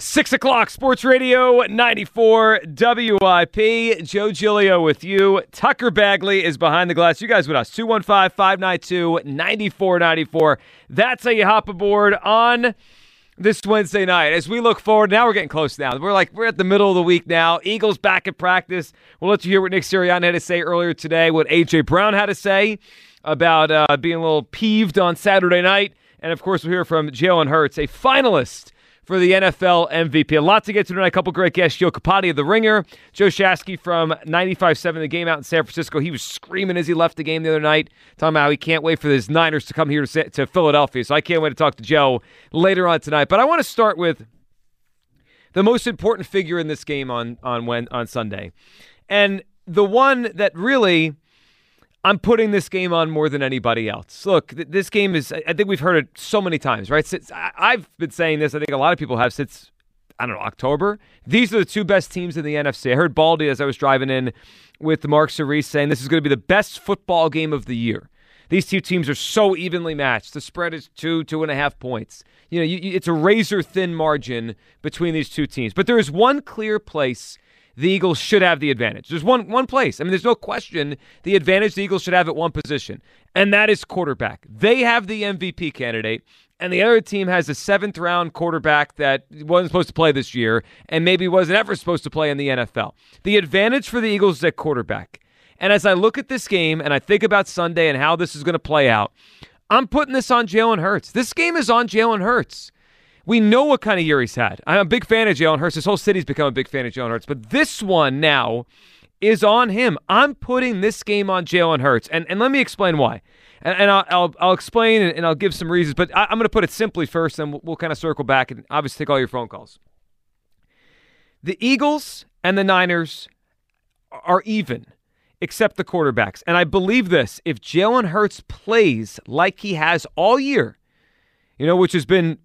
Six o'clock, Sports Radio 94 WIP. Joe Giglio with you. Tucker Bagley is behind the glass. You guys with us. 215 592 9494. That's how you hop aboard on this Wednesday night. As we look forward, now we're getting close now. We're like, we're at the middle of the week now. Eagles back at practice. We'll let you hear what Nick Sirianni had to say earlier today, what A.J. Brown had to say about uh, being a little peeved on Saturday night. And of course, we'll hear from Jalen Hurts, a finalist for the NFL MVP. A lot to get to tonight. A couple great guests. Joe Capati of The Ringer. Joe Shasky from 95.7 The Game out in San Francisco. He was screaming as he left the game the other night, talking about how he can't wait for his Niners to come here to, to Philadelphia. So I can't wait to talk to Joe later on tonight. But I want to start with the most important figure in this game on on when on Sunday. And the one that really I'm putting this game on more than anybody else. Look, th- this game is, I think we've heard it so many times, right? Since, I- I've been saying this, I think a lot of people have since, I don't know, October. These are the two best teams in the NFC. I heard Baldy as I was driving in with Mark Cerise saying this is going to be the best football game of the year. These two teams are so evenly matched. The spread is two, two and a half points. You know, you, it's a razor thin margin between these two teams. But there is one clear place the Eagles should have the advantage. There's one one place. I mean, there's no question the advantage the Eagles should have at one position, and that is quarterback. They have the MVP candidate, and the other team has a seventh round quarterback that wasn't supposed to play this year, and maybe wasn't ever supposed to play in the NFL. The advantage for the Eagles is at quarterback. And as I look at this game and I think about Sunday and how this is going to play out, I'm putting this on Jalen Hurts. This game is on Jalen Hurts. We know what kind of year he's had. I'm a big fan of Jalen Hurts. This whole city's become a big fan of Jalen Hurts. But this one now is on him. I'm putting this game on Jalen Hurts. And, and let me explain why. And, and I'll, I'll, I'll, explain and, I'll give some reasons. But I, am going to put it simply first, and we'll, we'll kind of circle back and obviously take all your phone calls. The Eagles and the Niners are even, except the quarterbacks. And I believe this if Jalen Hurts plays like he has all year, you know, which has been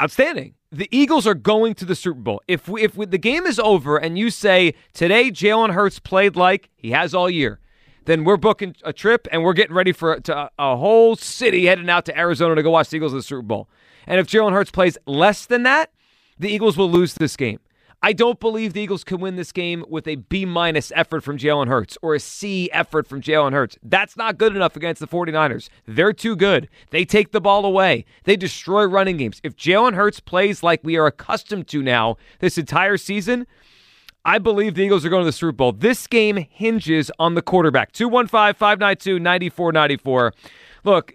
outstanding. The Eagles are going to the Super Bowl. If we, if we, the game is over and you say today Jalen Hurts played like he has all year, then we're booking a trip and we're getting ready for a, a whole city heading out to Arizona to go watch the Eagles in the Super Bowl. And if Jalen Hurts plays less than that, the Eagles will lose this game. I don't believe the Eagles can win this game with a B minus effort from Jalen Hurts or a C effort from Jalen Hurts. That's not good enough against the 49ers. They're too good. They take the ball away, they destroy running games. If Jalen Hurts plays like we are accustomed to now this entire season, I believe the Eagles are going to the Super Bowl. This game hinges on the quarterback. 215 592 9494. Look,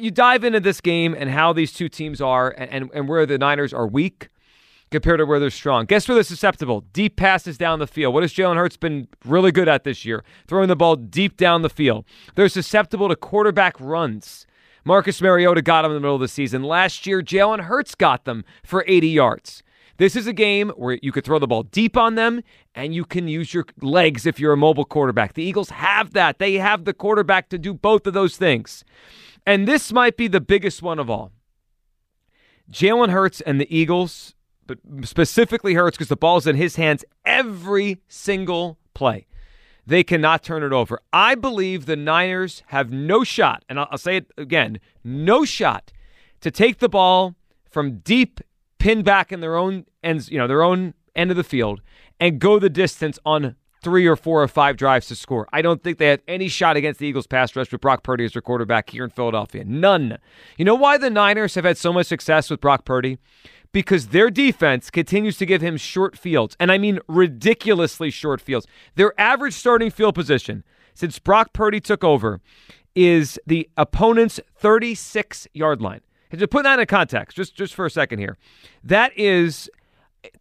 you dive into this game and how these two teams are and, and, and where the Niners are weak compared to where they're strong. Guess where they're susceptible? Deep passes down the field. What has Jalen Hurts been really good at this year? Throwing the ball deep down the field. They're susceptible to quarterback runs. Marcus Mariota got them in the middle of the season. Last year, Jalen Hurts got them for 80 yards. This is a game where you could throw the ball deep on them and you can use your legs if you're a mobile quarterback. The Eagles have that. They have the quarterback to do both of those things. And this might be the biggest one of all. Jalen Hurts and the Eagles but specifically Hurts because the ball's in his hands every single play. They cannot turn it over. I believe the Niners have no shot, and I'll, I'll say it again no shot to take the ball from deep, pin back in their own ends, you know, their own end of the field, and go the distance on three or four or five drives to score. I don't think they have any shot against the Eagles pass rush with Brock Purdy as their quarterback here in Philadelphia. None. You know why the Niners have had so much success with Brock Purdy? Because their defense continues to give him short fields. And I mean ridiculously short fields. Their average starting field position since Brock Purdy took over is the opponent's 36 yard line. And to put that in context, just, just for a second here, that is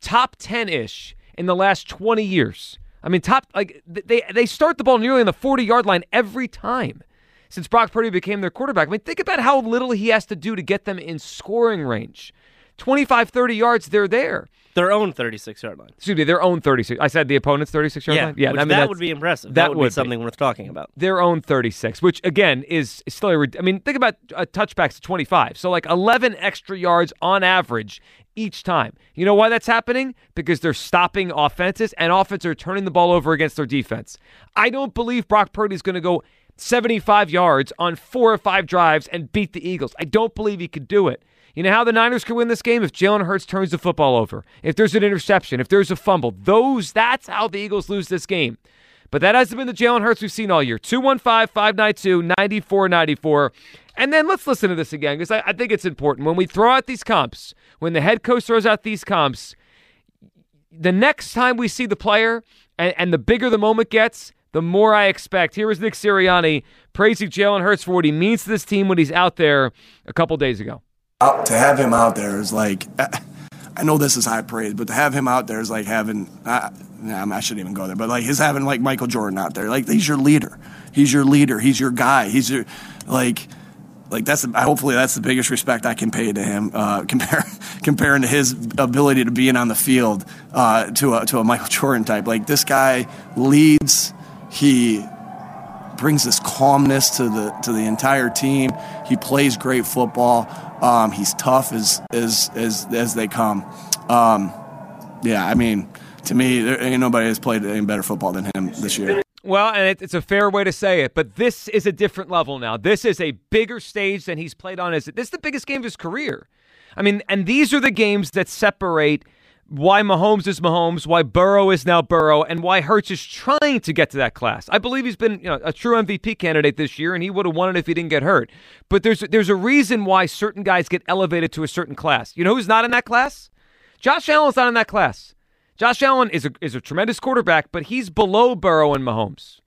top 10 ish in the last 20 years. I mean, top, like, they, they start the ball nearly on the 40 yard line every time since Brock Purdy became their quarterback. I mean, think about how little he has to do to get them in scoring range. 25, 30 yards, they're there. Their own 36 yard line. Excuse me, their own 36. I said the opponent's 36 yard yeah, line? Yeah, which I mean, that would be impressive. that That, would, would be be. something worth talking about. their own 36, which again is still a I mean, think about uh, touchbacks to 25. So like 11 extra yards on average each time. You know why that's happening? Because they're stopping offenses and offenses are turning the ball over against their defense. I don't believe Brock Purdy is going to go 75 yards on four or five drives and beat the Eagles. I don't believe he could do it. You know how the Niners could win this game if Jalen Hurts turns the football over, if there's an interception, if there's a fumble. Those that's how the Eagles lose this game. But that hasn't been the Jalen Hurts we've seen all year. 215 592 9494. And then let's listen to this again because I, I think it's important. When we throw out these comps, when the head coach throws out these comps, the next time we see the player and, and the bigger the moment gets, the more I expect. Here is Nick Sirianni praising Jalen Hurts for what he means to this team when he's out there a couple days ago. Out, to have him out there is like I know this is high praise, but to have him out there is like having uh, nah, I shouldn't even go there, but like his having like Michael Jordan out there, like he's your leader, he's your leader, he's your guy, he's your like like that's hopefully that's the biggest respect I can pay to him. Uh, compare comparing to his ability to being on the field uh, to a to a Michael Jordan type. Like this guy leads, he brings this calmness to the to the entire team. He plays great football. Um, he's tough as as as as they come. Um, yeah, I mean, to me, there ain't nobody has played any better football than him this year. Well, and it, it's a fair way to say it, but this is a different level now. This is a bigger stage than he's played on. As this is the biggest game of his career. I mean, and these are the games that separate why Mahomes is Mahomes, why Burrow is now Burrow, and why Hurts is trying to get to that class. I believe he's been you know, a true MVP candidate this year, and he would have won it if he didn't get hurt. But there's there's a reason why certain guys get elevated to a certain class. You know who's not in that class? Josh Allen's not in that class. Josh Allen is a is a tremendous quarterback, but he's below Burrow and Mahomes.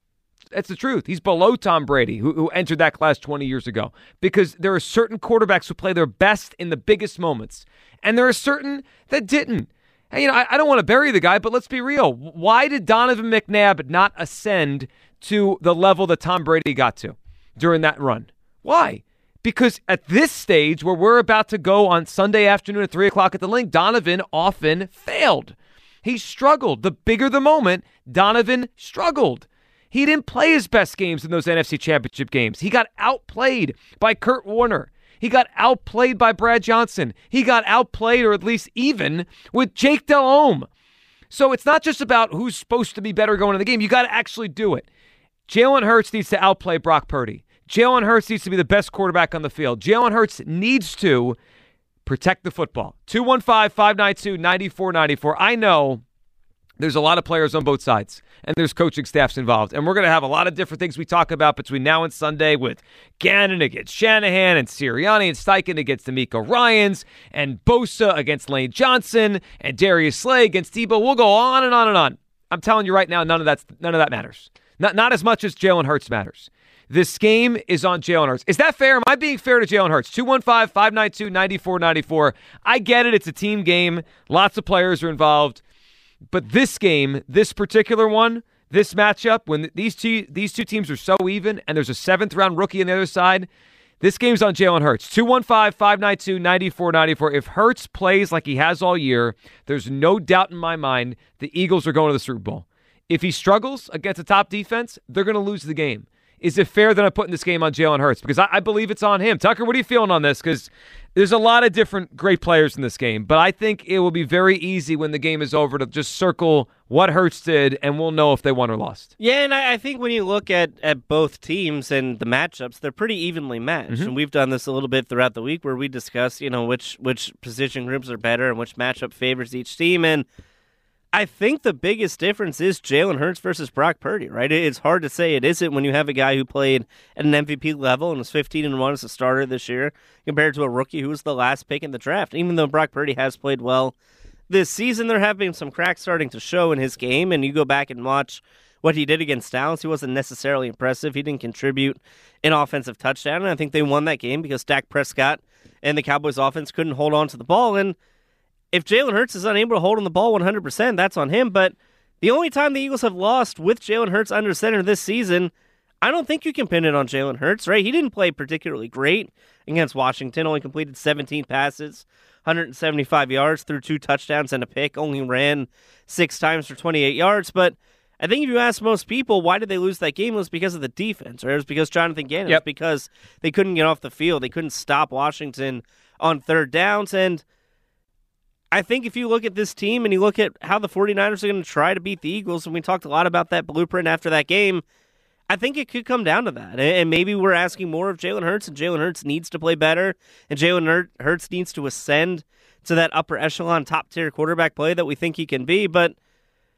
That's the truth. He's below Tom Brady, who, who entered that class 20 years ago, because there are certain quarterbacks who play their best in the biggest moments, and there are certain that didn't. You know, I, I don't want to bury the guy, but let's be real. Why did Donovan McNabb not ascend to the level that Tom Brady got to during that run? Why? Because at this stage, where we're about to go on Sunday afternoon at 3 o'clock at the Linc, Donovan often failed. He struggled. The bigger the moment, Donovan struggled. He didn't play his best games in those NFC Championship games. He got outplayed by Kurt Warner. He got outplayed by Brad Johnson. He got outplayed, or at least even, with Jake Delhomme. So it's not just about who's supposed to be better going in the game. You got to actually do it. Jalen Hurts needs to outplay Brock Purdy. Jalen Hurts needs to be the best quarterback on the field. Jalen Hurts needs to protect the football. 215 592 9494. I know there's a lot of players on both sides, and there's coaching staffs involved. And we're going to have a lot of different things we talk about between now and Sunday with Gannon against Shanahan and Sirianni and Steichen against DeMeco Ryans and Bosa against Lane Johnson and Darius Slay against Deebo. We'll go on and on and on. I'm telling you right now, none of that's none of that matters. Not not as much as Jalen Hurts matters. This game is on Jalen Hurts. Is that fair? Am I being fair to Jalen Hurts? 215 592 9494. I get it. It's a team game. Lots of players are involved. But this game, this particular one, this matchup, when these two these two teams are so even and there's a seventh round rookie on the other side, this game's on Jalen Hurts. 215 592 9494. If Hurts plays like he has all year, there's no doubt in my mind the Eagles are going to the Super Bowl. If he struggles against a top defense, they're going to lose the game. Is it fair that I'm putting this game on Jalen Hurts? Because I, I believe it's on him. Tucker, what are you feeling on this? Because there's a lot of different great players in this game, but I think it will be very easy when the game is over to just circle what Hurts did, and we'll know if they won or lost. Yeah, and I, I think when you look at, at both teams and the matchups, they're pretty evenly matched. Mm-hmm. And we've done this a little bit throughout the week where we discuss, you know, which which position groups are better and which matchup favors each team. And I think the biggest difference is Jalen Hurts versus Brock Purdy, right? It's hard to say it isn't when you have a guy who played at an MVP level and was 15 and 1 as a starter this year compared to a rookie who was the last pick in the draft. Even though Brock Purdy has played well this season, there have been some cracks starting to show in his game, and you go back and watch what he did against Dallas. He wasn't necessarily impressive. He didn't contribute an offensive touchdown, and I think they won that game because Dak Prescott and the Cowboys offense couldn't hold on to the ball and if Jalen Hurts is unable to hold on the ball 100%, that's on him. But the only time the Eagles have lost with Jalen Hurts under center this season, I don't think you can pin it on Jalen Hurts, right? He didn't play particularly great against Washington, only completed 17 passes 175 yards through two touchdowns and a pick, only ran six times for 28 yards. But I think if you ask most people why did they lose that game, it was because of the defense, or it was because Jonathan Gannon. Yep. It was because they couldn't get off the field. They couldn't stop Washington on third downs. And I think if you look at this team and you look at how the 49ers are going to try to beat the Eagles, and we talked a lot about that blueprint after that game, I think it could come down to that. And maybe we're asking more of Jalen Hurts, and Jalen Hurts needs to play better, and Jalen Hurts needs to ascend to that upper echelon, top tier quarterback play that we think he can be. But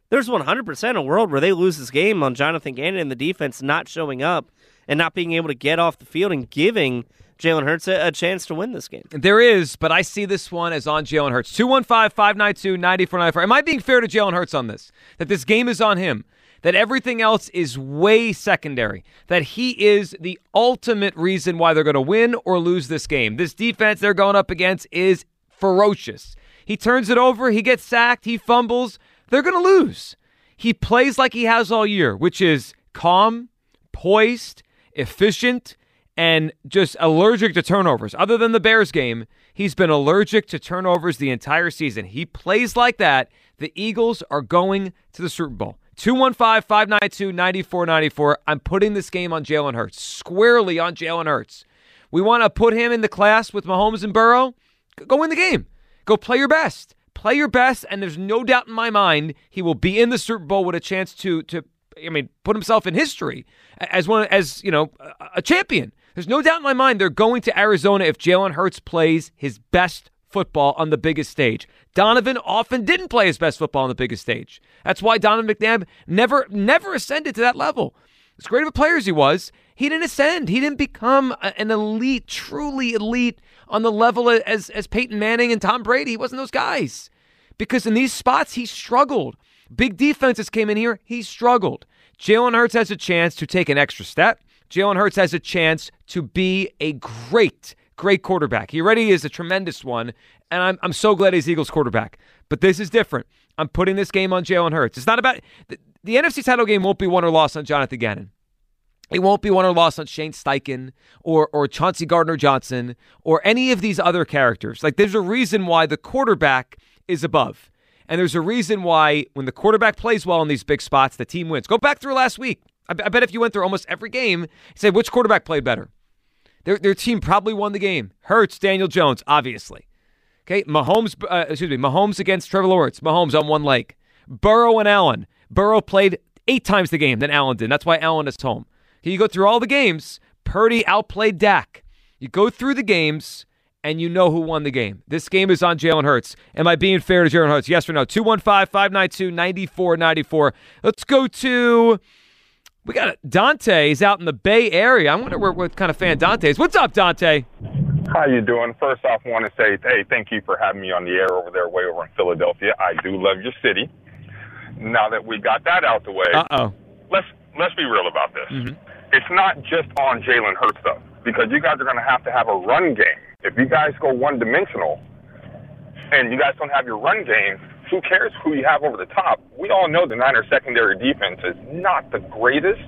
there's 100% a world where they lose this game on Jonathan Gannon and the defense not showing up and not being able to get off the field and giving Jalen Hurts a, a, chance to win this game. There is, but I see this one as on Jalen Hurts. 215 592 9494. Am I being fair to Jalen Hurts on this? That this game is on him? That everything else is way secondary? That he is the ultimate reason why they're going to win or lose this game? This defense they're going up against is ferocious. He turns it over, he gets sacked, he fumbles. They're going to lose. He plays like he has all year, which is calm, poised, efficient and just allergic to turnovers. Other than the Bears game, he's been allergic to turnovers the entire season. He plays like that. The Eagles are going to the Super Bowl. 215 592 9494. I'm putting this game on Jalen Hurts, squarely on Jalen Hurts. We want to put him in the class with Mahomes and Burrow. Go win the game. Go play your best. Play your best, and there's no doubt in my mind he will be in the Super Bowl with a chance to to I mean put himself in history as one as you know a champion. There's no doubt in my mind they're going to Arizona if Jalen Hurts plays his best football on the biggest stage. Donovan often didn't play his best football on the biggest stage. That's why Donovan McNabb never never ascended to that level. As great of a player as he was, he didn't ascend. He didn't become an elite, truly elite on the level as as Peyton Manning and Tom Brady. He wasn't those guys. Because in these spots he struggled. Big defenses came in here, he struggled. Jalen Hurts has a chance to take an extra step. Jalen Hurts has a chance to be a great, great quarterback. He already is a tremendous one, and I'm, I'm so glad he's Eagles quarterback. But this is different. I'm putting this game on Jalen Hurts. It's not about the, the NFC title game won't be won or lost on Jonathan Gannon. It won't be won or lost on Shane Steichen or or Chauncey Gardner Johnson or any of these other characters. Like there's a reason why the quarterback is above. And there's a reason why when the quarterback plays well in these big spots, the team wins. Go back through last week. I, bet if you went through almost every game, say which quarterback played better. Their, their team probably won the game. Hurts, Daniel Jones, obviously. Okay, Mahomes, uh, excuse me, Mahomes against Trevor Lawrence. Mahomes on one leg. Burrow and Allen. Burrow played eight times the game than Allen did. That's why Allen is home. You go through all the games. Purdy outplayed Dak. You go through the games and you know who won the game. This game is on Jalen Hurts. Am I being fair to Jalen Hurts? Yes or no? 215 592 9494. Let's go to. We got Dante. He's out in the Bay Area. I wonder what, what kind of fan Dante is. What's up, Dante? How you doing? First off, I want to say, hey, thank you for having me on the air over there, way over in Philadelphia. I do love your city. Now that we got that out the way, uh-oh. let's let's be real about this. Mm-hmm. It's not just on Jalen Hurts though, because you guys are going to have to have a run game. If you guys go one dimensional, and you guys don't have your run game, who cares who you have over the top? We all know the Niners secondary defense is not the greatest.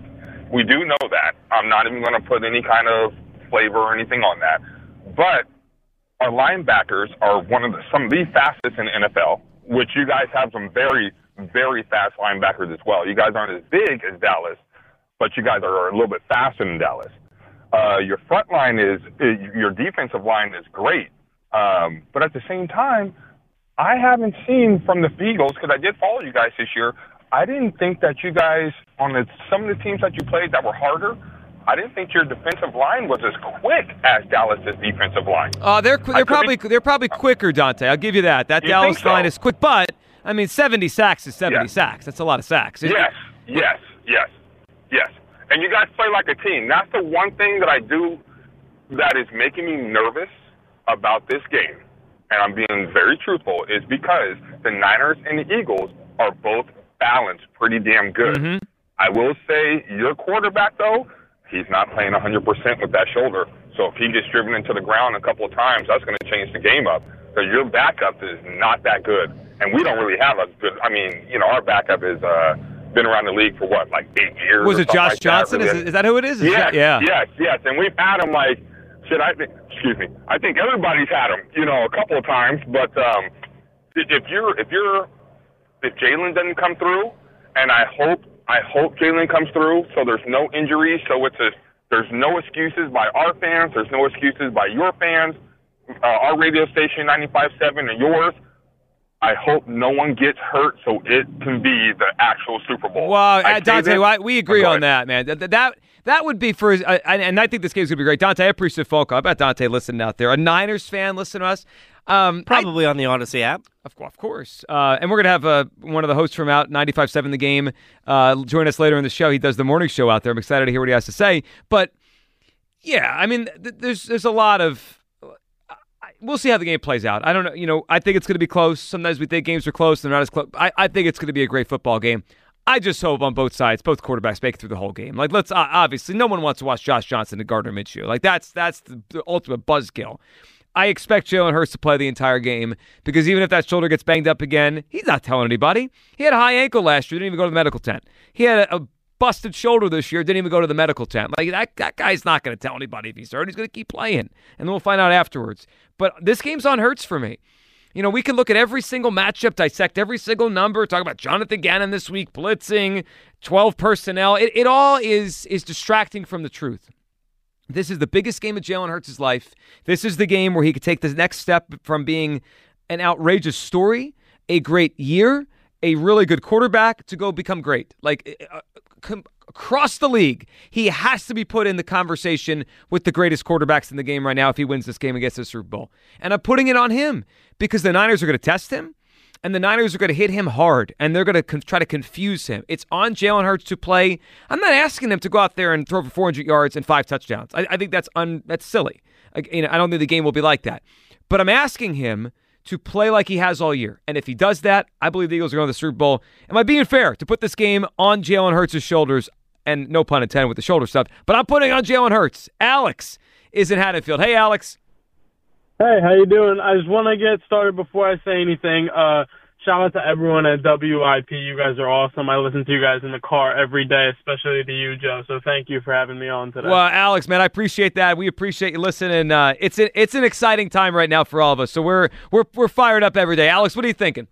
We do know that. I'm not even going to put any kind of flavor or anything on that. But our linebackers are one of the, some of the fastest in the NFL, which you guys have some very, very fast linebackers as well. You guys aren't as big as Dallas, but you guys are a little bit faster than Dallas. Uh, your front line is, your defensive line is great. Um, but at the same time, I haven't seen from the Eagles, because I did follow you guys this year, I didn't think that you guys, on the, some of the teams that you played that were harder, I didn't think your defensive line was as quick as Dallas's defensive line. Uh, they're they're probably they're probably quicker, Dante. I'll give you that. That You Dallas so? line is quick, but I mean, 70 sacks is 70 Yeah. sacks. That's a lot of sacks. Yes, yes, yes, yes. And you guys play like a team. That's the one thing that I do that is making me nervous about this game. And I'm being very truthful, is because the Niners and the Eagles are both balanced pretty damn good. Mm-hmm. I will say your quarterback though, he's not playing 100% with that shoulder. So if he gets driven into the ground a couple of times, that's going to change the game up. Because your backup is not that good, and we don't really have a good. I mean, you know, our backup is uh, been around the league for what, like eight years. Was it Josh like that, Johnson? really. Is, is that who it is? Yes, it- yeah. yes, yes. And we've had him like, should I? Excuse me. I think everybody's had them, you know, a couple of times. But um, if you're if you're if Jalen doesn't come through, and I hope I hope Jalen comes through, so there's no injuries, so it's a there's no excuses by our fans, there's no excuses by your fans, uh, our radio station 95.7 and yours. I hope no one gets hurt so it can be the actual Super Bowl. Well, uh, Dante, this, we agree on that, man. That, that that would be for, uh, and I think this game's gonna be great. Dante, I appreciate the phone call. I bet Dante listening out there, a Niners fan, listen to us. Um, Probably I, on the Audacy app. Of, of course. Uh, and we're going to have uh, one of the hosts from out 95.7 The Game uh, join us later in the show. He does the morning show out there. I'm excited to hear what he has to say. But, yeah, I mean, th- there's there's a lot of we'll see how the game plays out. I don't know. You know, I think it's going to be close. Sometimes we think games are close; they're not as close. I, I think it's going to be a great football game. I just hope on both sides, both quarterbacks make it through the whole game. Like, let's uh, obviously, no one wants to watch Josh Johnson and Gardner Minshew. Like, that's that's the, the ultimate buzzkill. I expect Jalen Hurts to play the entire game because even if that shoulder gets banged up again, he's not telling anybody. He had a high ankle last year, didn't even go to the medical tent. He had a, a busted shoulder this year, didn't even go to the medical tent. Like that, that guy's not going to tell anybody if he's hurt. He's going to keep playing, and then we'll find out afterwards. But this game's on Hurts for me. You know, we can look at every single matchup, dissect every single number, talk about Jonathan Gannon this week, blitzing, 12 personnel. It, it all is is distracting from the truth. This is the biggest game of Jalen Hurts' life. This is the game where he could take the next step from being an outrageous story, a great year, a really good quarterback to go become great. Like uh, com- across the league, he has to be put in the conversation with the greatest quarterbacks in the game right now if he wins this game against the Super Bowl. And I'm putting it on him because the Niners are going to test him and the Niners are going to hit him hard and they're going to con- try to confuse him. It's on Jalen Hurts to play. I'm not asking him to go out there and throw for 400 yards and five touchdowns. I, I think that's un- that's silly. I, you know, I don't think the game will be like that. But I'm asking him to play like he has all year. And if he does that, I believe the Eagles are going to the Super Bowl. Am I being fair to put this game on Jalen Hurts' shoulders? And no pun intended with the shoulder stuff, but I'm putting on Jalen Hurts. Alex is in Haddonfield. Hey, Alex. Hey, how you doing? I just want to get started before I say anything. Uh, shout out to everyone at WIP. You guys are awesome. I listen to you guys in the car every day, especially to you, Joe. So thank you for having me on today. Well, Alex, man, I appreciate that. We appreciate you listening. Uh, it's a, it's an exciting time right now for all of us. So we're we're we're fired up every day. Alex, what are you thinking?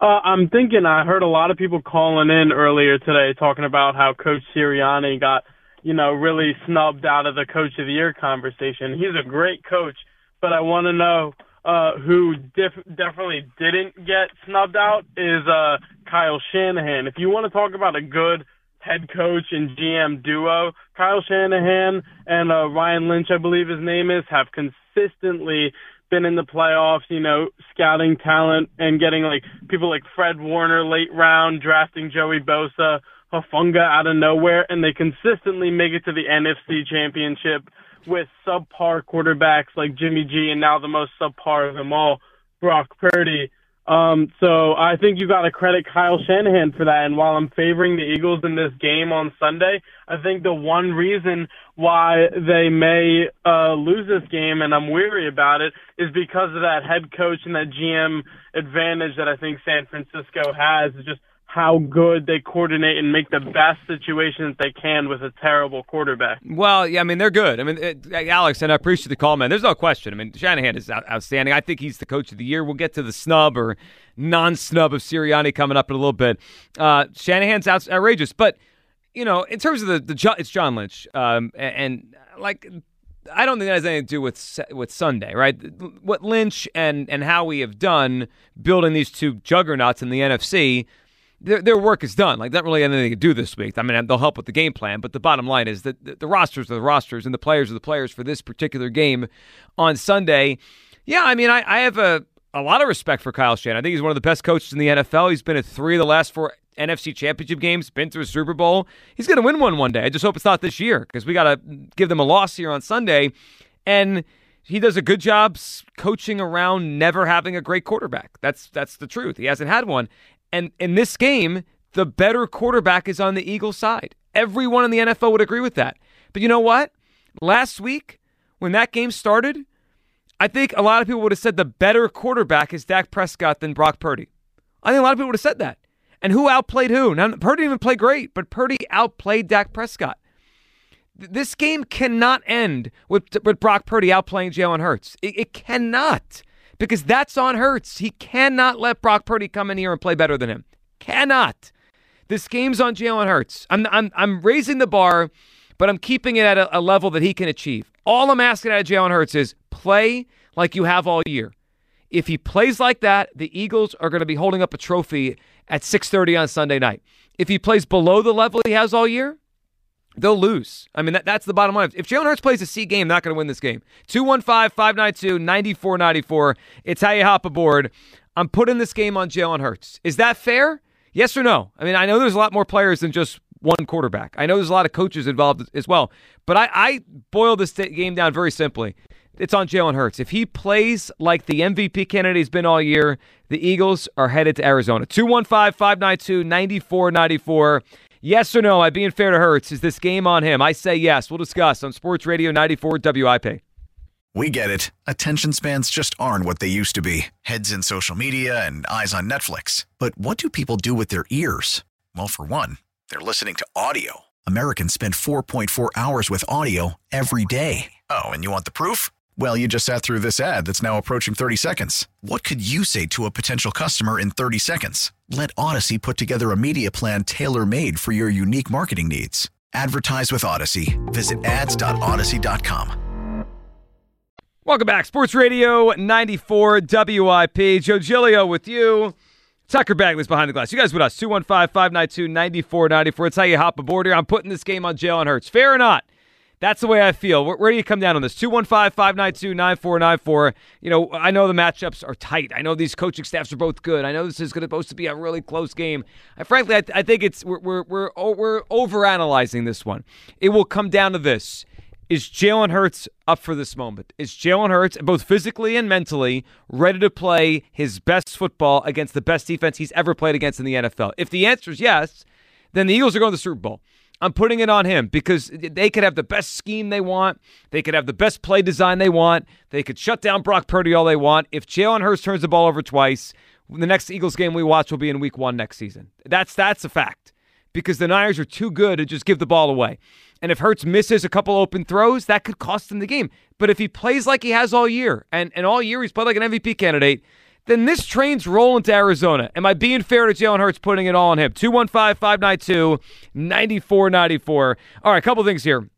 Uh, I'm thinking. I heard a lot of people calling in earlier today talking about how Coach Sirianni got, you know, really snubbed out of the Coach of the Year conversation. He's a great coach, but I want to know uh, who def- definitely didn't get snubbed out is uh, Kyle Shanahan. If you want to talk about a good head coach and GM duo, Kyle Shanahan and uh, Ryan Lynch, I believe his name is, have consistently been in the playoffs, you know, scouting talent and getting like people like Fred Warner late round, drafting Joey Bosa, Hufanga out of nowhere, and they consistently make it to the NFC championship with subpar quarterbacks like Jimmy G and now the most subpar of them all, Brock Purdy. Um, so I think you got to credit Kyle Shanahan for that. And while I'm favoring the Eagles in this game on Sunday, I think the one reason why they may uh, lose this game, and I'm weary about it, is because of that head coach and that GM advantage that I think San Francisco has. Is just how good they coordinate and make the best situations they can with a terrible quarterback. Well, yeah, I mean they're good. I mean, it, Alex, and I appreciate the call, man. There's no question. I mean, Shanahan is outstanding. I think he's the coach of the year. We'll get to the snub or non-snub of Sirianni coming up in a little bit. Uh, Shanahan's out, outrageous, but you know, in terms of the the it's John Lynch, um, and, and like I don't think that has anything to do with with Sunday, right? What Lynch and and how we have done building these two juggernauts in the NFC their, their work is done. Like, not really anything to do this week. I mean, they'll help with the game plan, but the bottom line is that the, the rosters are the rosters and the players are the players for this particular game on Sunday. Yeah, I mean, I, I have a, a lot of respect for Kyle Shanahan. I think he's one of the best coaches in the NFL. He's been at three of the last four NFC championship games, been through a Super Bowl. He's going to win one one day. I just hope it's not this year because we got to give them a loss here on Sunday. And he does a good job coaching around never having a great quarterback. That's that's the truth. He hasn't had one. And in this game, the better quarterback is on the Eagles side. Everyone in the NFL would agree with that. But you know what? Last week, when that game started, I think a lot of people would have said the better quarterback is Dak Prescott than Brock Purdy. I think a lot of people would have said that. And who outplayed who? Now, Purdy didn't even play great, but Purdy outplayed Dak Prescott. This game cannot end with, with Brock Purdy outplaying Jalen Hurts. It, it cannot because that's on Hurts. He cannot let Brock Purdy come in here and play better than him. Cannot. This game's on Jalen Hurts. I'm, I'm, I'm raising the bar, but I'm keeping it at a, a level that he can achieve. All I'm asking out of Jalen Hurts is play like you have all year. If he plays like that, the Eagles are going to be holding up a trophy at 6:30 on Sunday night. If he plays below the level he has all year, they'll lose. I mean, that, that's the bottom line. If Jalen Hurts plays a C game, not going to win this game. 215 592 9494. It's how you hop aboard. I'm putting this game on Jalen Hurts. Is that fair? Yes or no? I mean, I know there's a lot more players than just one quarterback. I know there's a lot of coaches involved as well. But I, I boil this game down very simply. It's on Jalen Hurts. If he plays like the MVP candidate he's been all year, the Eagles are headed to Arizona. 215 592 9494. Yes or no, I being fair to Hurts. is this game on him? I say yes. We'll discuss on Sports Radio 94 WIP. We get it. Attention spans just aren't what they used to be heads in social media and eyes on Netflix. But what do people do with their ears? Well, for one, they're listening to audio. Americans spend 4.4 hours with audio every day. Oh, and you want the proof? Well, you just sat through this ad that's now approaching 30 seconds. What could you say to a potential customer in 30 seconds? Let Audacy put together a media plan tailor made for your unique marketing needs. Advertise with Audacy. Visit ads.audacy.com. Welcome back. Sports Radio 94 WIP. Joe Giglio with you. Tucker Bagley's behind the glass. You guys with us. 215 592 9494. It's how you hop aboard here. I'm putting this game on Jalen Hurts. Fair or not? That's the way I feel. Where, where, do you come down on this? 215 592 9494. You know, I know the matchups are tight. I know these coaching staffs are both good. I know this is going to supposed to be a really close game. I, frankly, I, I, think it's we're, we're, we're, oh, we're overanalyzing this one. It will come down to this. Is Jalen Hurts up for this moment? Is Jalen Hurts, both physically and mentally, ready to play his best football against the best defense he's ever played against in the NFL? If the answer is yes, then the Eagles are going to the Super Bowl. I'm putting it on him because they could have the best scheme they want. They could have the best play design they want. They could shut down Brock Purdy all they want. If Jalen Hurts turns the ball over twice, the next Eagles game we watch will be in week one next season. That's that's a fact because the Niners are too good to just give the ball away. And if Hurts misses a couple open throws, that could cost him the game. But if he plays like he has all year, and, and all year he's played like an MVP candidate, then this train's rolling to Arizona. Am I being fair to Jalen Hurts putting it all on him? 215 592 9494. All right, a couple things here.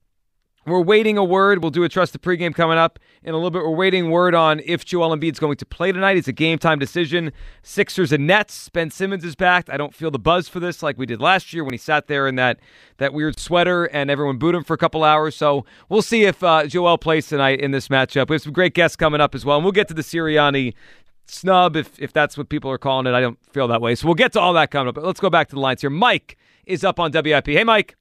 We're waiting a word. We'll do a trust the pregame coming up in a little bit. We're waiting word on if Joel Embiid's going to play tonight. It's a game time decision. Sixers and Nets. Ben Simmons is back. I don't feel the buzz for this like we did last year when he sat there in that that weird sweater and everyone booed him for a couple hours. So we'll see if uh, Joel plays tonight in this matchup. We have some great guests coming up as well, and we'll get to the Sirianni snub if if that's what people are calling it. I don't feel that way. So we'll get to all that coming up. But let's go back to the lines here. Mike is up on WIP. Hey, Mike.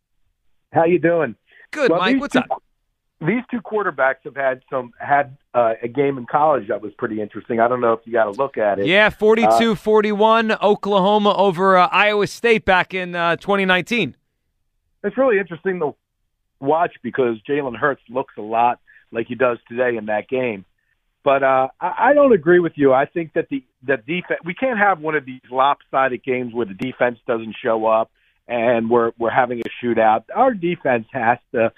How you doing? Good, well, Mike. What's two, up? These two quarterbacks have had some had uh, a game in college that was pretty interesting. I don't know if you got to look at it. Yeah, 42-41 uh, Oklahoma over uh, Iowa State back in uh, 2019. It's really interesting to watch because Jalen Hurts looks a lot like he does today in that game. But uh, I, I don't agree with you. I think that the the defense we can't have one of these lopsided games where the defense doesn't show up and we're we're having a shootout. Our defense has to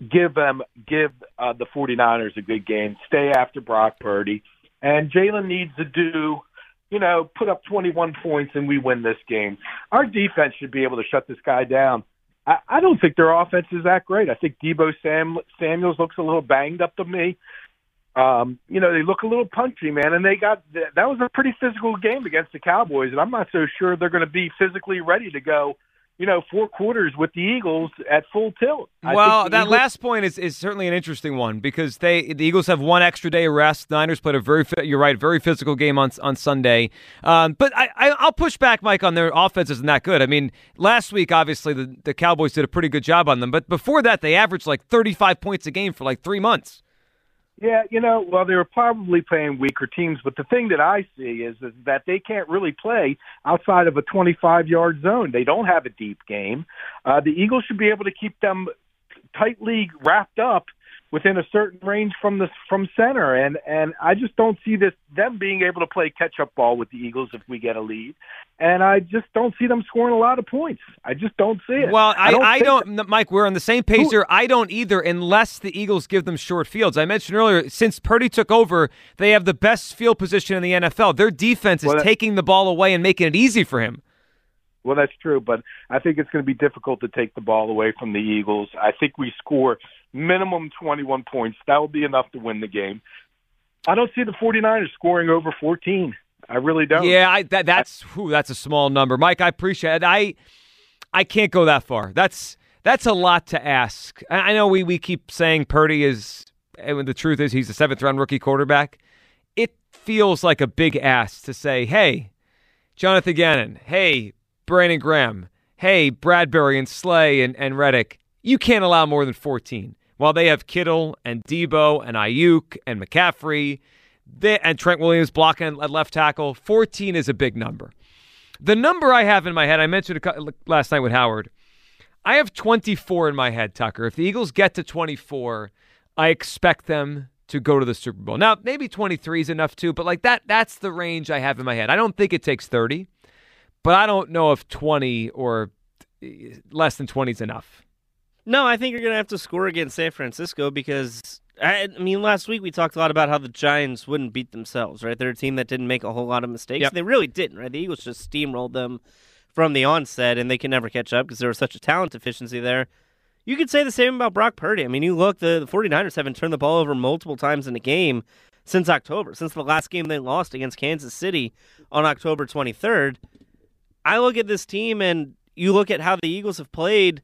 give them give uh, the 49ers a good game. Stay after Brock Purdy, and Jalen needs to do. You know, put up 21 points and we win this game. Our defense should be able to shut this guy down. I, I don't think their offense is that great. I think Deebo Sam, Samuels looks a little banged up to me um, you know, they look a little punchy, man, and they got that was a pretty physical game against the Cowboys, and I'm not so sure they're going to be physically ready to go. You know, four quarters with the Eagles at full tilt. I well, that Eagles- last point is, is certainly an interesting one because they the Eagles have one extra day of rest. Niners played a very you're right, very physical game on on Sunday. Um, but I, I will push back, Mike, on their offense isn't that good. I mean, last week obviously the the Cowboys did a pretty good job on them, but before that they averaged like 35 points a game for like three months. Yeah, you know, well, they were probably playing weaker teams, but the thing that I see is, is that they can't really play outside of a 25-yard zone. They don't have a deep game. Uh, the Eagles should be able to keep them tightly wrapped up within a certain range from the from center, and and I just don't see this them being able to play catch up ball with the Eagles if we get a lead, and I just don't see them scoring a lot of points. I just don't see it. Well, I, I don't, I don't Mike. We're on the same page here. I don't either, unless the Eagles give them short fields. I mentioned earlier, since Purdy took over, they have the best field position in the NFL. Their defense is Well, taking the ball away and making it easy for him. Well, that's true, but I think it's going to be difficult to take the ball away from the Eagles. I think we score minimum 21 points. That will be enough to win the game. I don't see the 49ers scoring over 14. I really don't. Yeah, I, that, that's that's a small number, Mike. I appreciate it. I I can't go that far. That's that's a lot to ask. I, I know we we keep saying Purdy is, and the truth is he's a seventh round rookie quarterback. It feels like a big ask to say, hey, Jonathan Gannon, hey, Brandon Graham, hey, Bradberry and Slay and, and Reddick, you can't allow more than 14. While they have Kittle and Deebo and Aiyuk and McCaffrey they, and Trent Williams blocking at left tackle, 14 is a big number. The number I have in my head, I mentioned it last night with Howard. I have 24 in my head, Tucker. If the Eagles get to 24, I expect them to go to the Super Bowl. Now, maybe 23 is enough too, but like that that's the range I have in my head. I don't think it takes 30, but I don't know if 20 or eh, less than 20 is enough. No, I think you're going to have to score against San Francisco because I, I mean, last week we talked a lot about how the Giants wouldn't beat themselves, right? They're a team that didn't make a whole lot of mistakes. Yep. They really didn't, right? The Eagles just steamrolled them from the onset, and they can never catch up because there was such a talent deficiency there. You could say the same about Brock Purdy. I mean, you look, the, the 49ers haven't turned the ball over multiple times in a game since October, since the last game they lost against Kansas City on October 23rd. I look at this team and you look at how the Eagles have played,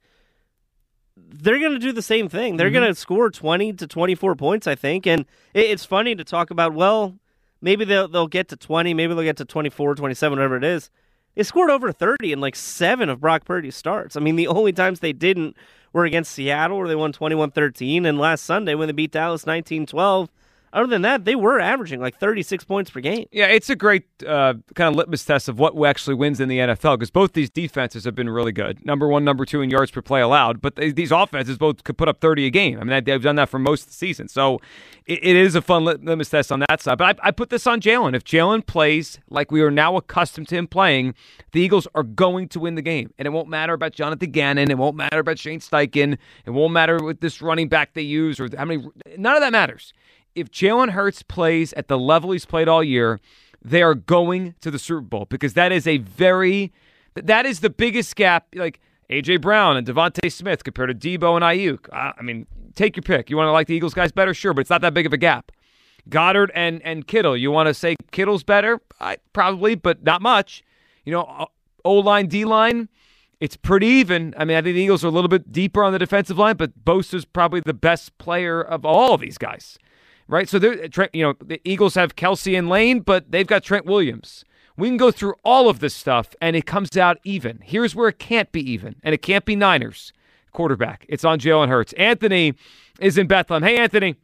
they're going to do the same thing. They're mm-hmm. going to score 20 to 24 points, I think. And it, it's funny to talk about, well, maybe they'll, they'll get to 20, maybe they'll get to 24, 27, whatever it is. They scored over 30 in like seven of Brock Purdy's starts. I mean, the only times they didn't were against Seattle, where they won 21 13, and last Sunday when they beat Dallas 19 12. Other than that, they were averaging like 36 points per game. Yeah, it's a great uh, kind of litmus test of what actually wins in the NFL because both these defenses have been really good. Number one, number two in yards per play allowed, but they, these offenses both could put up 30 a game. I mean, they've done that for most of the season. So it, it is a fun litmus test on that side. But I, I put this on Jalen. If Jalen plays like we are now accustomed to him playing, the Eagles are going to win the game. And it won't matter about Jonathan Gannon. It won't matter about Shane Steichen. It won't matter with this running back they use or how many. None of that matters if Jalen Hurts plays at the level he's played all year, they are going to the Super Bowl because that is a very that is the biggest gap. Like AJ Brown and DeVonta Smith compared to Deebo and Aiyuk. I mean, take your pick. You want to like the Eagles guys better, sure, but it's not that big of a gap. Goedert and and Kittle. You want to say Kittle's better? I, probably, but not much. You know, uh, O line, D line. It's pretty even. I mean, I think the Eagles are a little bit deeper on the defensive line, but Bosa's probably the best player of all of these guys right? So they're you know the Eagles have Kelce and Lane, but they've got Trent Williams. We can go through all of this stuff, and it comes out even. Here's where it can't be even, and it can't be Niners quarterback. It's on Jalen Hurts. Anthony is in Bethlehem. Hey, Anthony.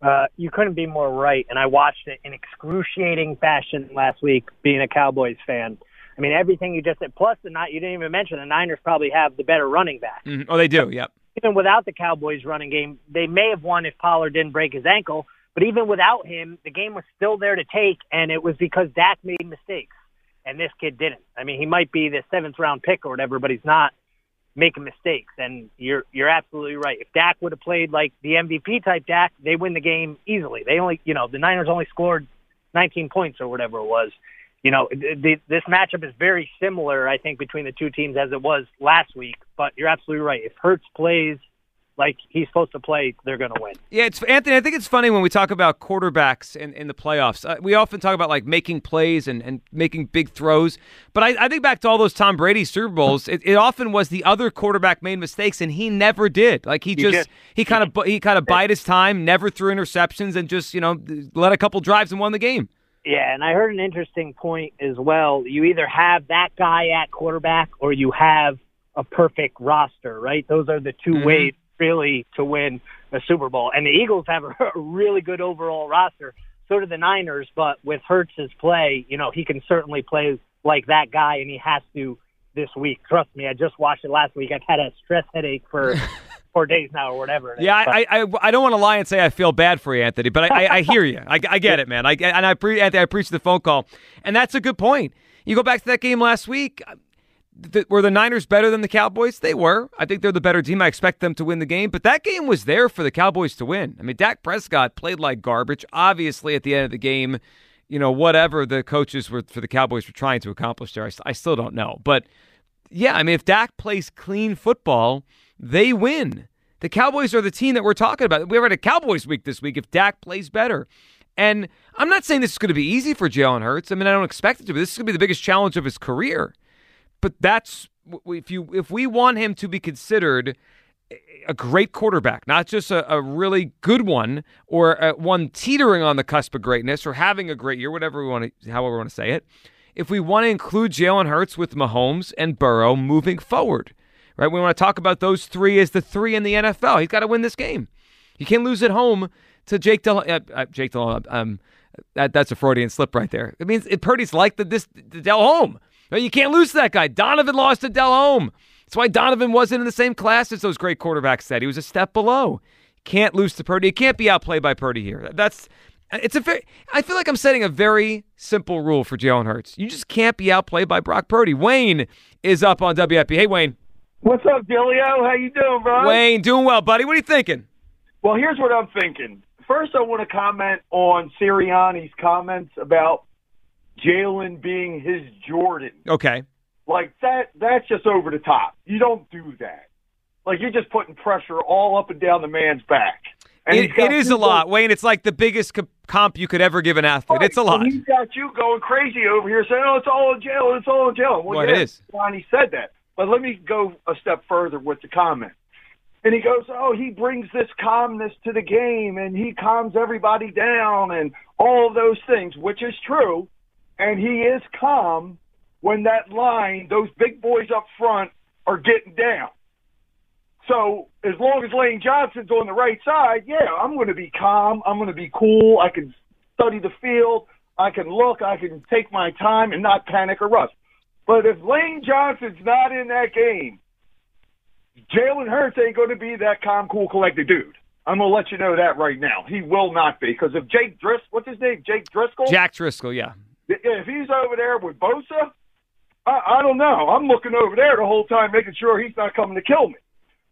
Uh, you couldn't be more right, and I watched it in excruciating fashion last week. Being a Cowboys fan, I mean everything you just said. Plus, the not you didn't even mention the Niners probably have the better running back. Mhm. Oh, they do. Yep. Even without the Cowboys running game, they may have won if Pollard didn't break his ankle. But even without him, the game was still there to take, and it was because Dak made mistakes, and this kid didn't. I mean, he might be the seventh round pick or whatever, but he's not making mistakes. And you're you're absolutely right. If Dak would have played like the MVP type Dak, they win the game easily. They only, you know, the Niners only scored 19 points or whatever it was. You know, the, this matchup is very similar, I think, between the two teams as it was last week. But you're absolutely right. If Hurts plays like he's supposed to play, they're going to win. Yeah, it's Anthony. I think it's funny when we talk about quarterbacks in, in the playoffs. Uh, we often talk about like making plays and, and making big throws, but I, I think back to all those Tom Brady Super Bowls. It, it often was the other quarterback made mistakes, and he never did. Like he just he kind of he kind of bide his time, never threw interceptions, and just you know led a couple drives and won the game. Yeah, and I heard an interesting point as well. You either have that guy at quarterback or you have a perfect roster, right? Those are the 2 Mhm. ways really to win a Super Bowl. And the Eagles have a really good overall roster. So do the Niners, but with Hurts's play, you know, he can certainly play like that guy and he has to this week. Trust me, I just watched it last week. I've had a stress headache for four days now or whatever. Yeah, I, I, I don't want to lie and say I feel bad for you, Anthony, but I, I, I hear you. I, I get it, man. I and I pre- Anthony, I appreciate the phone call, and that's a good point. You go back to that game last week. Were the Niners better than the Cowboys? They were. I think they're the better team. I expect them to win the game, but that game was there for the Cowboys to win. I mean, Dak Prescott played like garbage. Obviously, at the end of the game, you know, whatever the coaches were for the Cowboys were trying to accomplish there, I, I still don't know. But yeah, I mean, if Dak plays clean football, they win. The Cowboys are the team that we're talking about. We were at a Cowboys week this week if Dak plays better. And I'm not saying this is going to be easy for Jalen Hurts. I mean, I don't expect it to be. This is going to be the biggest challenge of his career. But that's if you if we want him to be considered a great quarterback, not just a, a really good one or a, one teetering on the cusp of greatness or having a great year, whatever we want to, however we want to say it. If we want to include Jalen Hurts with Mahomes and Burrow moving forward, right? We want to talk about those three as the three in the NFL. He's got to win this game. He can't lose at home to Jake Del. Uh, uh, Jake Del. Um, that, that's a Freudian slip right there. It means it, Purdy's like the this the Delhomme. You can't lose to that guy. Donovan lost to Delhomme. That's why Donovan wasn't in the same class as those great quarterbacks said. He was a step below. Can't lose to Purdy. He can't be outplayed by Purdy here. That's it's a very. I feel like I'm setting a very simple rule for Jalen Hurts. You just can't be outplayed by Brock Purdy. Wayne is up on WIP. Hey, Wayne. What's up, Giglio? How you doing, bro? Wayne, doing well, buddy. What are you thinking? Well, here's what I'm thinking. First, I want to comment on Sirianni's comments about Jalen being his Jordan. Okay. Like that that's just over the top. You don't do that. Like you're just putting pressure all up and down the man's back. And it, it is a lot, Wayne. It's like the biggest comp you could ever give an athlete. Right. It's a lot. And he's got you going crazy over here saying, "Oh, it's all in jail. It's all in jail." Well, well yeah, it is. He said that, but let me go a step further with the comment. And he goes, "Oh, he brings this calmness to the game, and he calms everybody down, and all those things, which is true." And he is calm when that line, those big boys up front, are getting down. So as long as Lane Johnson's on the right side, yeah, I'm going to be calm. I'm going to be cool. I can study the field. I can look. I can take my time and not panic or rush. But if Lane Johnson's not in that game, Jalen Hurts ain't going to be that calm, cool, collected dude. I'm going to let you know that right now. He will not be because if Jake Driscoll, what's his name? Jake Driscoll? Jack Driscoll, yeah. If he's over there with Bosa, I, I don't know. I'm looking over there the whole time, making sure he's not coming to kill me.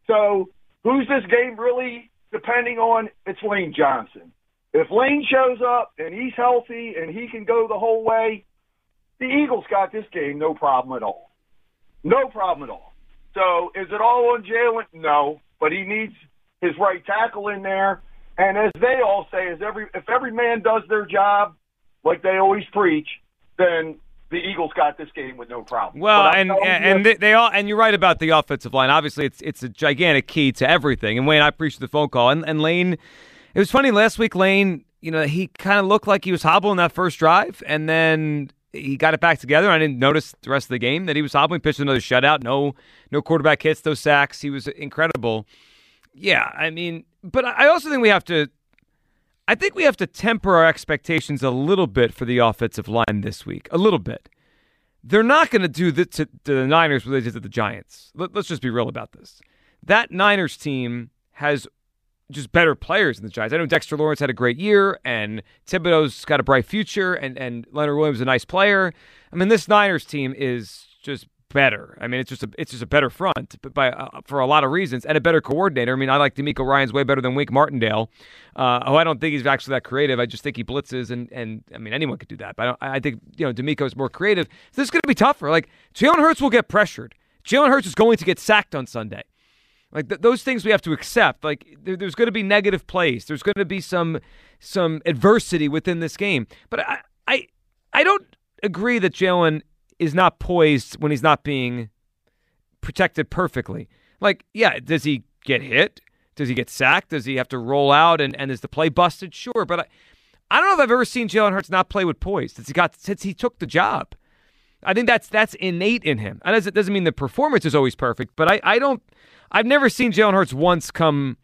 So who's this game really depending on? It's Lane Johnson. If Lane shows up and he's healthy and he can go the whole way, the Eagles got this game no problem at all. No problem at all. So is it all on Jalen? No, but he needs his right tackle in there. And as they all say, is every if every man does their job like they always preach, then the Eagles got this game with no problem. Well, and and they, they, all and you're right about the offensive line. Obviously, it's it's a gigantic key to everything. And Wayne, I appreciate the phone call. And and Lane, it was funny last week. Lane, you know, he kind of looked like he was hobbling that first drive, and then he got it back together. I didn't notice the rest of the game that he was hobbling. Pitched another shutout. No no quarterback hits, those sacks. He was incredible. Yeah, I mean, but I also think we have to I think we have to temper our expectations a little bit for the offensive line this week. A little bit. They're not going to do this to, to, the Niners what they did to the Giants. Let, let's just be real about this. That Niners team has just better players than the Giants. I know Dexter Lawrence had a great year, and Thibodeaux's got a bright future, and, and Leonard Williams is a nice player. I mean, this Niners team is just better. I mean, it's just a it's just a better front but by uh, for a lot of reasons and a better coordinator. I mean, I like DeMeco Ryans way better than Wink Martindale. Uh, oh, I don't think he's actually that creative. I just think he blitzes and and I mean anyone could do that. But I, don't, I think you know DeMeco is more creative. So this is going to be tougher. Like Jalen Hurts will get pressured. Jalen Hurts is going to get sacked on Sunday. Like th- those things we have to accept. Like there, there's going to be negative plays. There's going to be some some adversity within this game. But I I I don't agree that Jalen is not poised when he's not being protected perfectly. Like, yeah, does he get hit? Does he get sacked? Does he have to roll out and, and is the play busted? Sure, but I, I don't know if I've ever seen Jalen Hurts not play with poise since he got since he took the job. I think that's that's innate in him. And it doesn't mean the performance is always perfect, but I, I don't I've never seen Jalen Hurts once come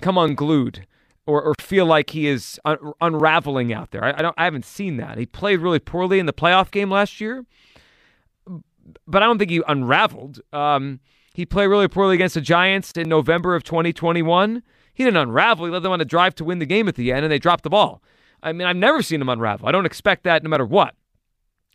come unglued or, or feel like he is un- unraveling out there. I, I don't I haven't seen that. He played really poorly in the playoff game last year but I don't think he unraveled. Um, he played really poorly against the Giants in November of 2021. He didn't unravel. He led them on a drive to win the game at the end, and they dropped the ball. I mean, I've never seen him unravel. I don't expect that no matter what.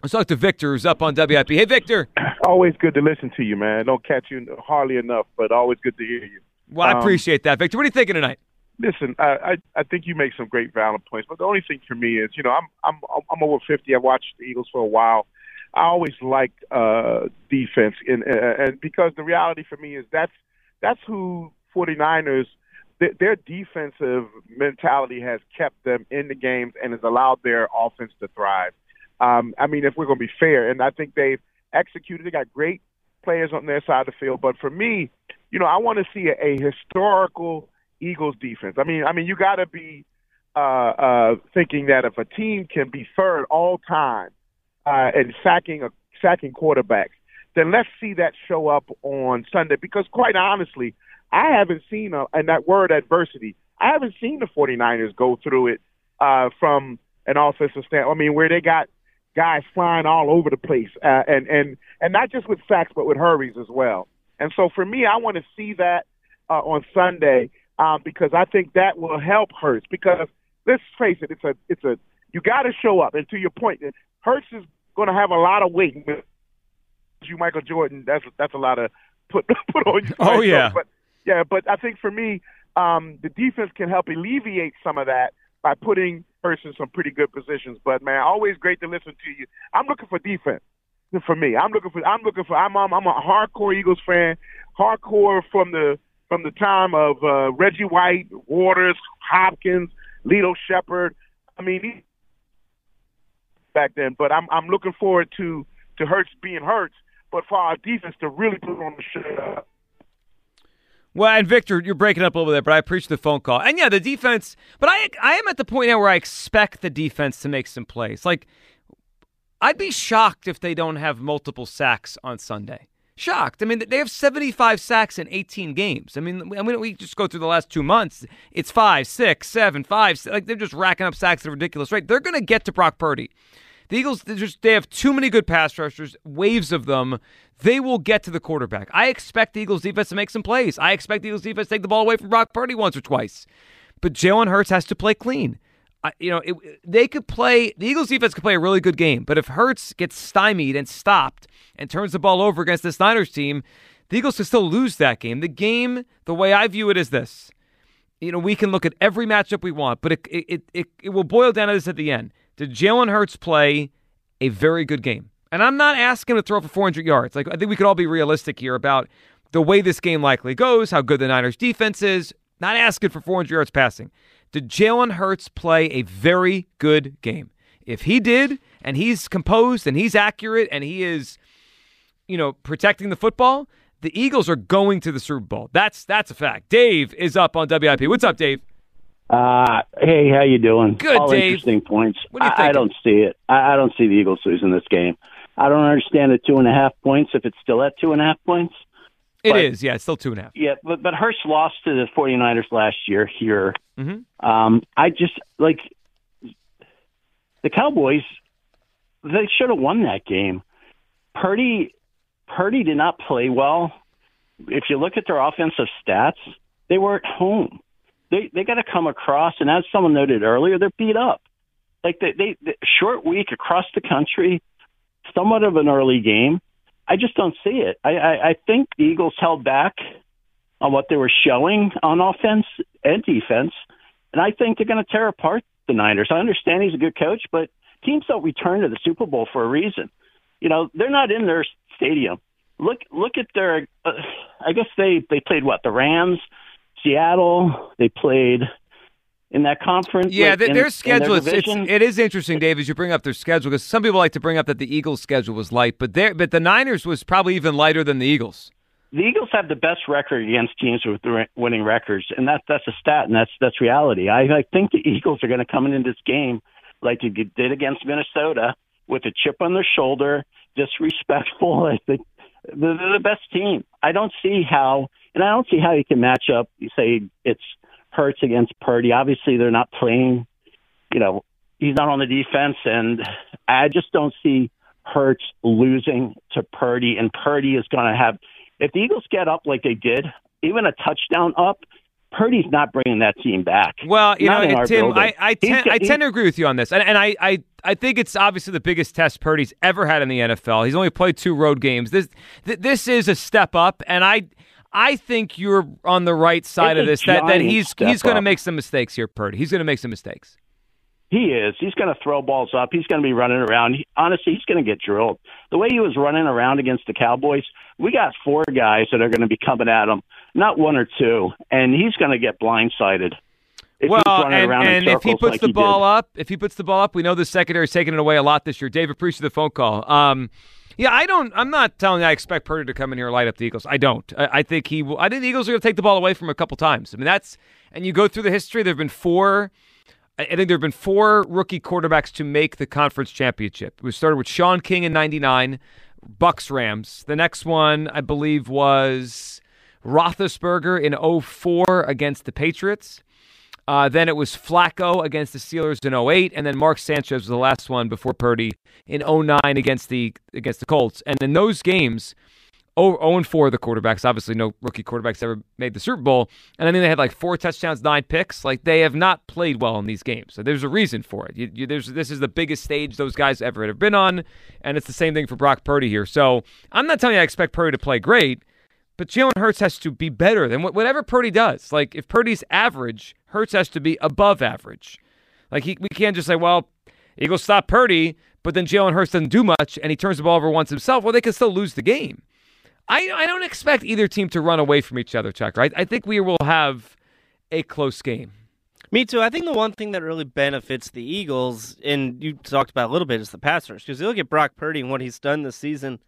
Let's talk to Victor, who's up on WIP. Hey, Victor. Always good to listen to you, man. Don't catch you hardly enough, but always good to hear you. Well, I um, appreciate that, Victor. What are you thinking tonight? Listen, I, I I think you make some great valid points, but the only thing for me is, you know, I'm I'm I'm over 50. I've watched the Eagles for a while. I always liked uh, defense, and and because the reality for me is that's that's who 49ers their defensive mentality has kept them in the games and has allowed their offense to thrive. Um, I mean, if we're going to be fair, and I think they've executed. They got great players on their side of the field, but for me, you know, I want to see a, a historical Eagles defense. I mean, I mean, you got to be uh, uh, thinking that if a team can be third all time uh, and sacking a sacking quarterbacks, then let's see that show up on Sunday. Because quite honestly, I haven't seen a, and that word adversity. I haven't seen the 49ers go through it uh, from an offensive standpoint. I mean, where they got guys flying all over the place, uh, and and and not just with sacks, but with hurries as well. And so for me, I want to see that uh, on Sunday um, because I think that will help Hurts. Because let's face it, it's a it's a you got to show up. And to your point, Hurts is going to have a lot of weight. You, Michael Jordan, that's that's a lot of put put on you. Oh yeah, but yeah, but I think for me, um, the defense can help alleviate some of that by putting Hurts in some pretty good positions. But man, always great to listen to you. I'm looking for defense for me. I'm looking for. I'm looking for. I'm. I'm, I'm a hardcore Eagles fan. Hardcore from the from the time of uh, Reggie White, Waters, Hopkins, Lito Sheppard. I mean, back then. But I'm I'm looking forward to to Hurts being Hurts, but for our defense to really put on the show. Well, and Victor, you're breaking up a little bit, but I appreciate the phone call. And yeah, the defense. But I I am at the point now where I expect the defense to make some plays. Like I'd be shocked if they don't have multiple sacks on Sunday. Shocked. I mean, they have 75 sacks in 18 games. I mean, mean, we just go through the last two months. It's five, six, seven, five. Like they're just racking up sacks at a ridiculous rate. They're going to get to Brock Purdy. The Eagles, just, they have too many good pass rushers, waves of them. They will get to the quarterback. I expect the Eagles defense to make some plays. I expect the Eagles defense to take the ball away from Brock Purdy once or twice. But Jalen Hurts has to play clean you know, it, they could play. The Eagles defense could play a really good game, but if Hurts gets stymied and stopped and turns the ball over against the Niners team, the Eagles could still lose that game. The game, the way I view it, is this: you know, we can look at every matchup we want, but it it it, it will boil down to this at the end: Did Jalen Hurts play a very good game? And I'm not asking him to throw for 400 yards. Like I think we could all be realistic here about the way this game likely goes, how good the Niners defense is. Not asking for 400 yards passing. Did Jalen Hurts play a very good game? If he did, and he's composed and he's accurate and he is, you know, protecting the football, the Eagles are going to the Super Bowl. That's that's a fact. Dave is up on WIP. What's up, Dave? Uh, hey, how you doing? Good, All Dave. interesting points. What do you I, I don't see it. I, I don't see the Eagles losing this game. I don't understand the two and a half points if it's still at two and a half points. It but, is, yeah, it's still two and a half. Yeah, but but Hurts lost to the 49ers last year here. Mm-hmm. Um, I just like the Cowboys. They should have won that game. Purdy, Purdy did not play well. If you look at their offensive stats, they were at home. They they got to come across, and as someone noted earlier, they're beat up. Like they, they, they short week across the country, somewhat of an early game I just don't see it. I, I, I think the Eagles held back on what they were showing on offense and defense, and I think they're going to tear apart the Niners. I understand he's a good coach, but teams don't return to the Super Bowl for a reason. You know, they're not in their stadium. Look, look at their. Uh, I guess they they played what the Rams, Seattle. They played in that conference. Yeah, like, their in, schedule in their it's, it's, it is interesting, Dave, as you bring up their schedule because some people like to bring up that the Eagles' schedule was light, but there, but the Niners was probably even lighter than the Eagles. The Eagles have the best record against teams with winning records, and that's that's a stat, and that's that's reality. I, I think the Eagles are going to come into this game like they did against Minnesota with a chip on their shoulder, disrespectful. I think they're the best team. I don't see how, and I don't see how you can match up. You say it's Hurts against Purdy. Obviously, they're not playing. You know, he's not on the defense, and I just don't see Hurts losing to Purdy. And Purdy is going to have if the Eagles get up like they did, even a touchdown up, Purdy's not bringing that team back. Well, you Not know, Tim. I, I, got- I tend to agree with you on this, and, and I, I, I think it's obviously the biggest test Purdy's ever had in the NFL. He's only played two road games. This, th- this is a step up, and I, I think you're on the right side It's of this. That, that he's he's going to make some mistakes here, Purdy. He's going to make some mistakes. He is. He's going to throw balls up. He's going to be running around. He, honestly, he's going to get drilled. The way he was running around against the Cowboys, we got four guys that are going to be coming at him, not one or two, and he's going to get blindsided. If well, and, and if he puts like the he ball did. up, if he puts the ball up, we know the secondary's taking it away a lot this year. Dave, appreciate the phone call. Um, yeah, I don't. I'm not telling you I expect Purdy to come in here and light up the Eagles. I don't. I, I think he. will I think the Eagles are going to take the ball away from him a couple times. I mean, that's and you go through the history. There have been four. I think there have been four rookie quarterbacks to make the conference championship. We started with Shaun King in '99, Bucs Rams. The next one, I believe, was Roethlisberger in 04 against the Patriots. Uh, then it was Flacco against the Steelers in 08, and then Mark Sanchez was the last one before Purdy in 09 against the against the Colts. And in those games, 0 and 4 the quarterbacks. Obviously, no rookie quarterbacks ever made the Super Bowl. And I think they had like four touchdowns, nine picks. Like they have not played well in these games. So there's a reason for it. You, you, this is the biggest stage those guys ever have been on, and it's the same thing for Brock Purdy here. So I'm not telling you I expect Purdy to play great. But Jalen Hurts has to be better than whatever Purdy does. Like if Purdy's average, Hurts has to be above average. Like he, we can't just say, well, Eagles stop Purdy, but then Jalen Hurts doesn't do much and he turns the ball over once himself. Well, they can still lose the game. I I don't expect either team to run away from each other, Chuck. Right? I think we will have a close game. Me too. I think the one thing that really benefits the Eagles, and you talked about a little bit, is the pass rush. Because you look at Brock Purdy and what he's done this season.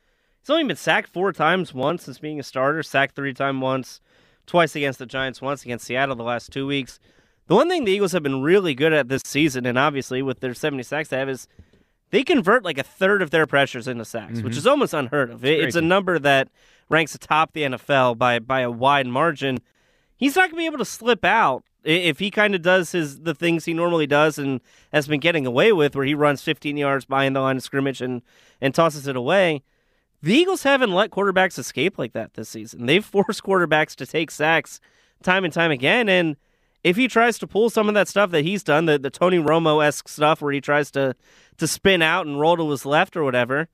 He's only been sacked four times once since being a starter, sacked three times once, twice against the Giants, once against Seattle the last two weeks. The one thing the Eagles have been really good at this season, and obviously with their 70 sacks they have, is they convert like a third of their pressures into sacks, which Mhm. is almost unheard of. It- It's a number that ranks atop the NFL by by a wide margin. He's not going to be able to slip out if he kind of does his the things he normally does and has been getting away with, where he runs 15 yards behind the line of scrimmage and and tosses it away. The Eagles haven't let quarterbacks escape like that this season. They've forced quarterbacks to take sacks time and time again. And if he tries to pull some of that stuff that he's done, the, the Tony Romo esque stuff where he tries to, to spin out and roll to his left or whatever,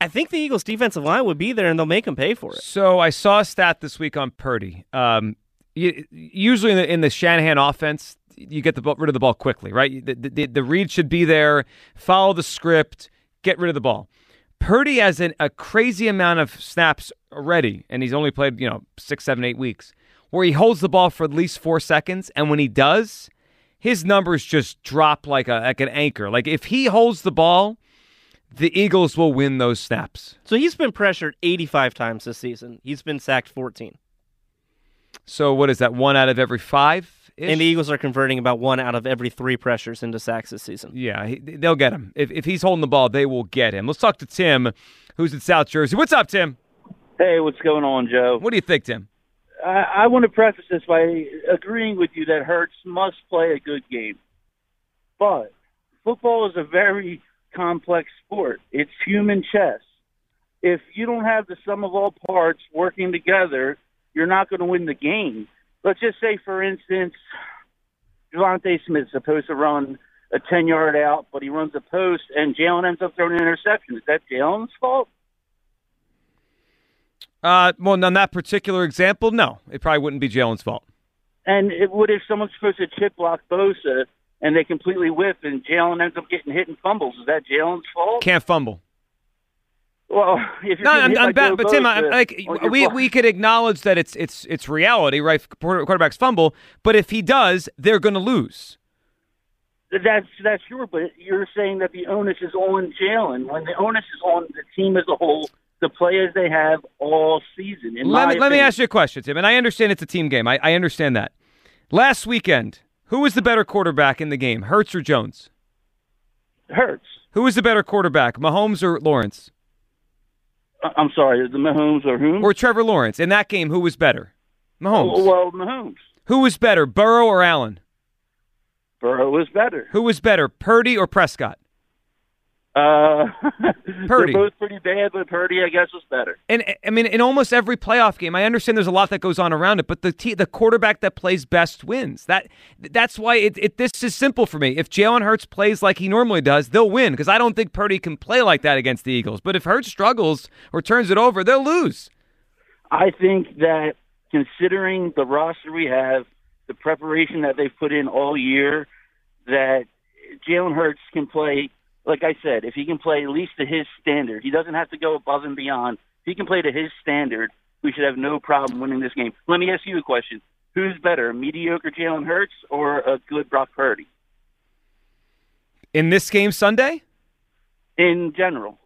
I think the Eagles' defensive line would be there and they'll make him pay for it. So I saw a stat this week on Purdy. Um, usually in the, in the Shanahan offense, you get the ball, rid of the ball quickly, right? The, the, the read should be there. Follow the script. Get rid of the ball. Purdy has an, a crazy amount of snaps already, and he's only played you know six, seven, eight weeks, where he holds the ball for at least four seconds, and when he does, his numbers just drop like a like an anchor. Like if he holds the ball, the Eagles will win those snaps. So he's been pressured 85 times this season. He's been sacked 14. So what is that? One out of every five? And the Eagles are converting about one out of every three pressures into sacks this season. Yeah, he, they'll get him. If, if he's holding the ball, they will get him. Let's talk to Tim, who's in South Jersey. What's up, Tim? Hey, what's going on, Joe? What do you think, Tim? I, I want to preface this by agreeing with you that Hurts must play a good game. But football is a very complex sport. It's human chess. If you don't have the sum of all parts working together, you're not going to win the game. Let's just say, for instance, DeVonta Smith is supposed to run a 10 yard out, but he runs a post, and Jalen ends up throwing an interception. Is that Jalen's fault? Uh, well, on that particular example, no. It probably wouldn't be Jalen's fault. And it, what if someone's supposed to chip block Bosa and they completely whiff and Jalen ends up getting hit and fumbles? Is that Jalen's fault? Can't fumble. Well, if you're No, I'm, I'm bad, but Tim, I'm, like we we could acknowledge that it's it's it's reality, right? Quarterbacks fumble, but if he does, they're going to lose. That's that's sure, but you're saying that the onus is on Jalen when the onus is on the team as a whole, the players they have all season. Let me let me ask you a question, Tim, and I understand it's a team game. I, I understand that. Last weekend, who was the better quarterback in the game, Hurts or Jones? Hurts. Who was the better quarterback, Mahomes or Lawrence? I'm sorry, the Mahomes or whom? Or Trevor Lawrence? In that game, who was better? Mahomes. Oh, well, Mahomes. Who was better, Burrow or Allen? Burrow was better. Who was better, Purdy or Prescott? Uh, Purdy. they're both pretty bad, but Purdy, I guess, was better. And I mean, in almost every playoff game, I understand there's a lot that goes on around it, but the te- the quarterback that plays best wins. That that's why it, it this is simple for me. If Jalen Hurts plays like he normally does, they'll win because I don't think Purdy can play like that against the Eagles. But if Hurts struggles or turns it over, they'll lose. I think that considering the roster we have, the preparation that they've put in all year, that Jalen Hurts can play. Like I said, if he can play at least to his standard, he doesn't have to go above and beyond. If he can play to his standard, we should have no problem winning this game. Let me ask you a question: Who's better, mediocre Jalen Hurts or a good Brock Purdy? In this game Sunday? In general.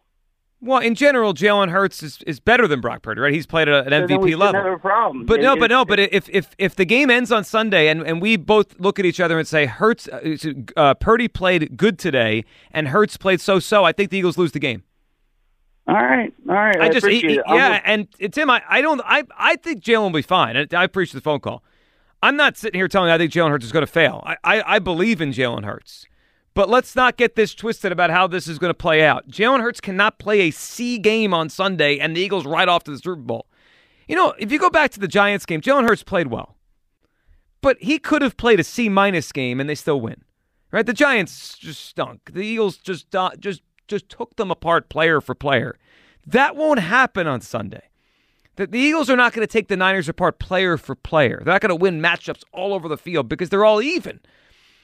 Well, in general, Jalen Hurts is, is better than Brock Purdy, right? He's played at an So MVP level. have a problem. But It- no, but no, but if if if the game ends on Sunday and, and we both look at each other and say Hurts, uh, uh, Purdy played good today and Hurts played so so, I think the Eagles lose the game. All right, all right. I, I just appreciate he- it. Yeah, and Tim, I, I don't I I think Jalen will be fine. I, I appreciate the phone call. I'm not sitting here telling you I think Jalen Hurts is going to fail. I, I I believe in Jalen Hurts. But let's not get this twisted about how this is going to play out. Jalen Hurts cannot play a C game on Sunday and the Eagles right off to the Super Bowl. You know, if you go back to the Giants game, Jalen Hurts played well. But he could have played a C minus game and they still win. Right? The Giants just stunk. The Eagles just uh, just just took them apart player for player. That won't happen on Sunday. The, the Eagles are not going to take the Niners apart player for player. They're not going to win matchups all over the field because they're all even.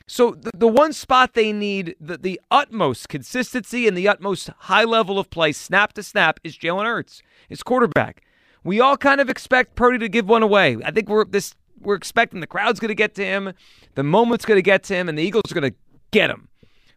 So the, the one spot they need the, the utmost consistency and the utmost high level of play, snap to snap, is Jalen Hurts, his quarterback. We all kind of expect Purdy to give one away. I think we're this we're expecting the crowd's going to get to him, the moment's going to get to him, and the Eagles are going to get him.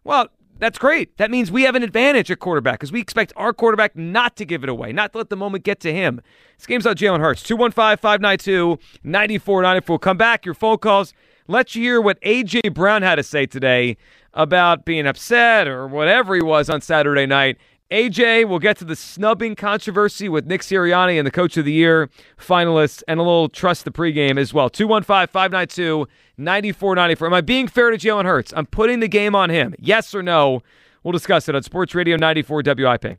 Well, that's great. That means we have an advantage at quarterback because we expect our quarterback not to give it away, not to let the moment get to him. This game's on Jalen Hurts. 215 592 9494. Come back, your phone calls. Let you hear what A.J. Brown had to say today about being upset or whatever he was on Saturday night. AJ, we'll get to the snubbing controversy with Nick Sirianni and the Coach of the Year finalists and a little trust the pregame as well. 215 592 9494. Am I being fair to Jalen Hurts? I'm putting the game on him. Yes or no? We'll discuss it on Sports Radio 94 WIP.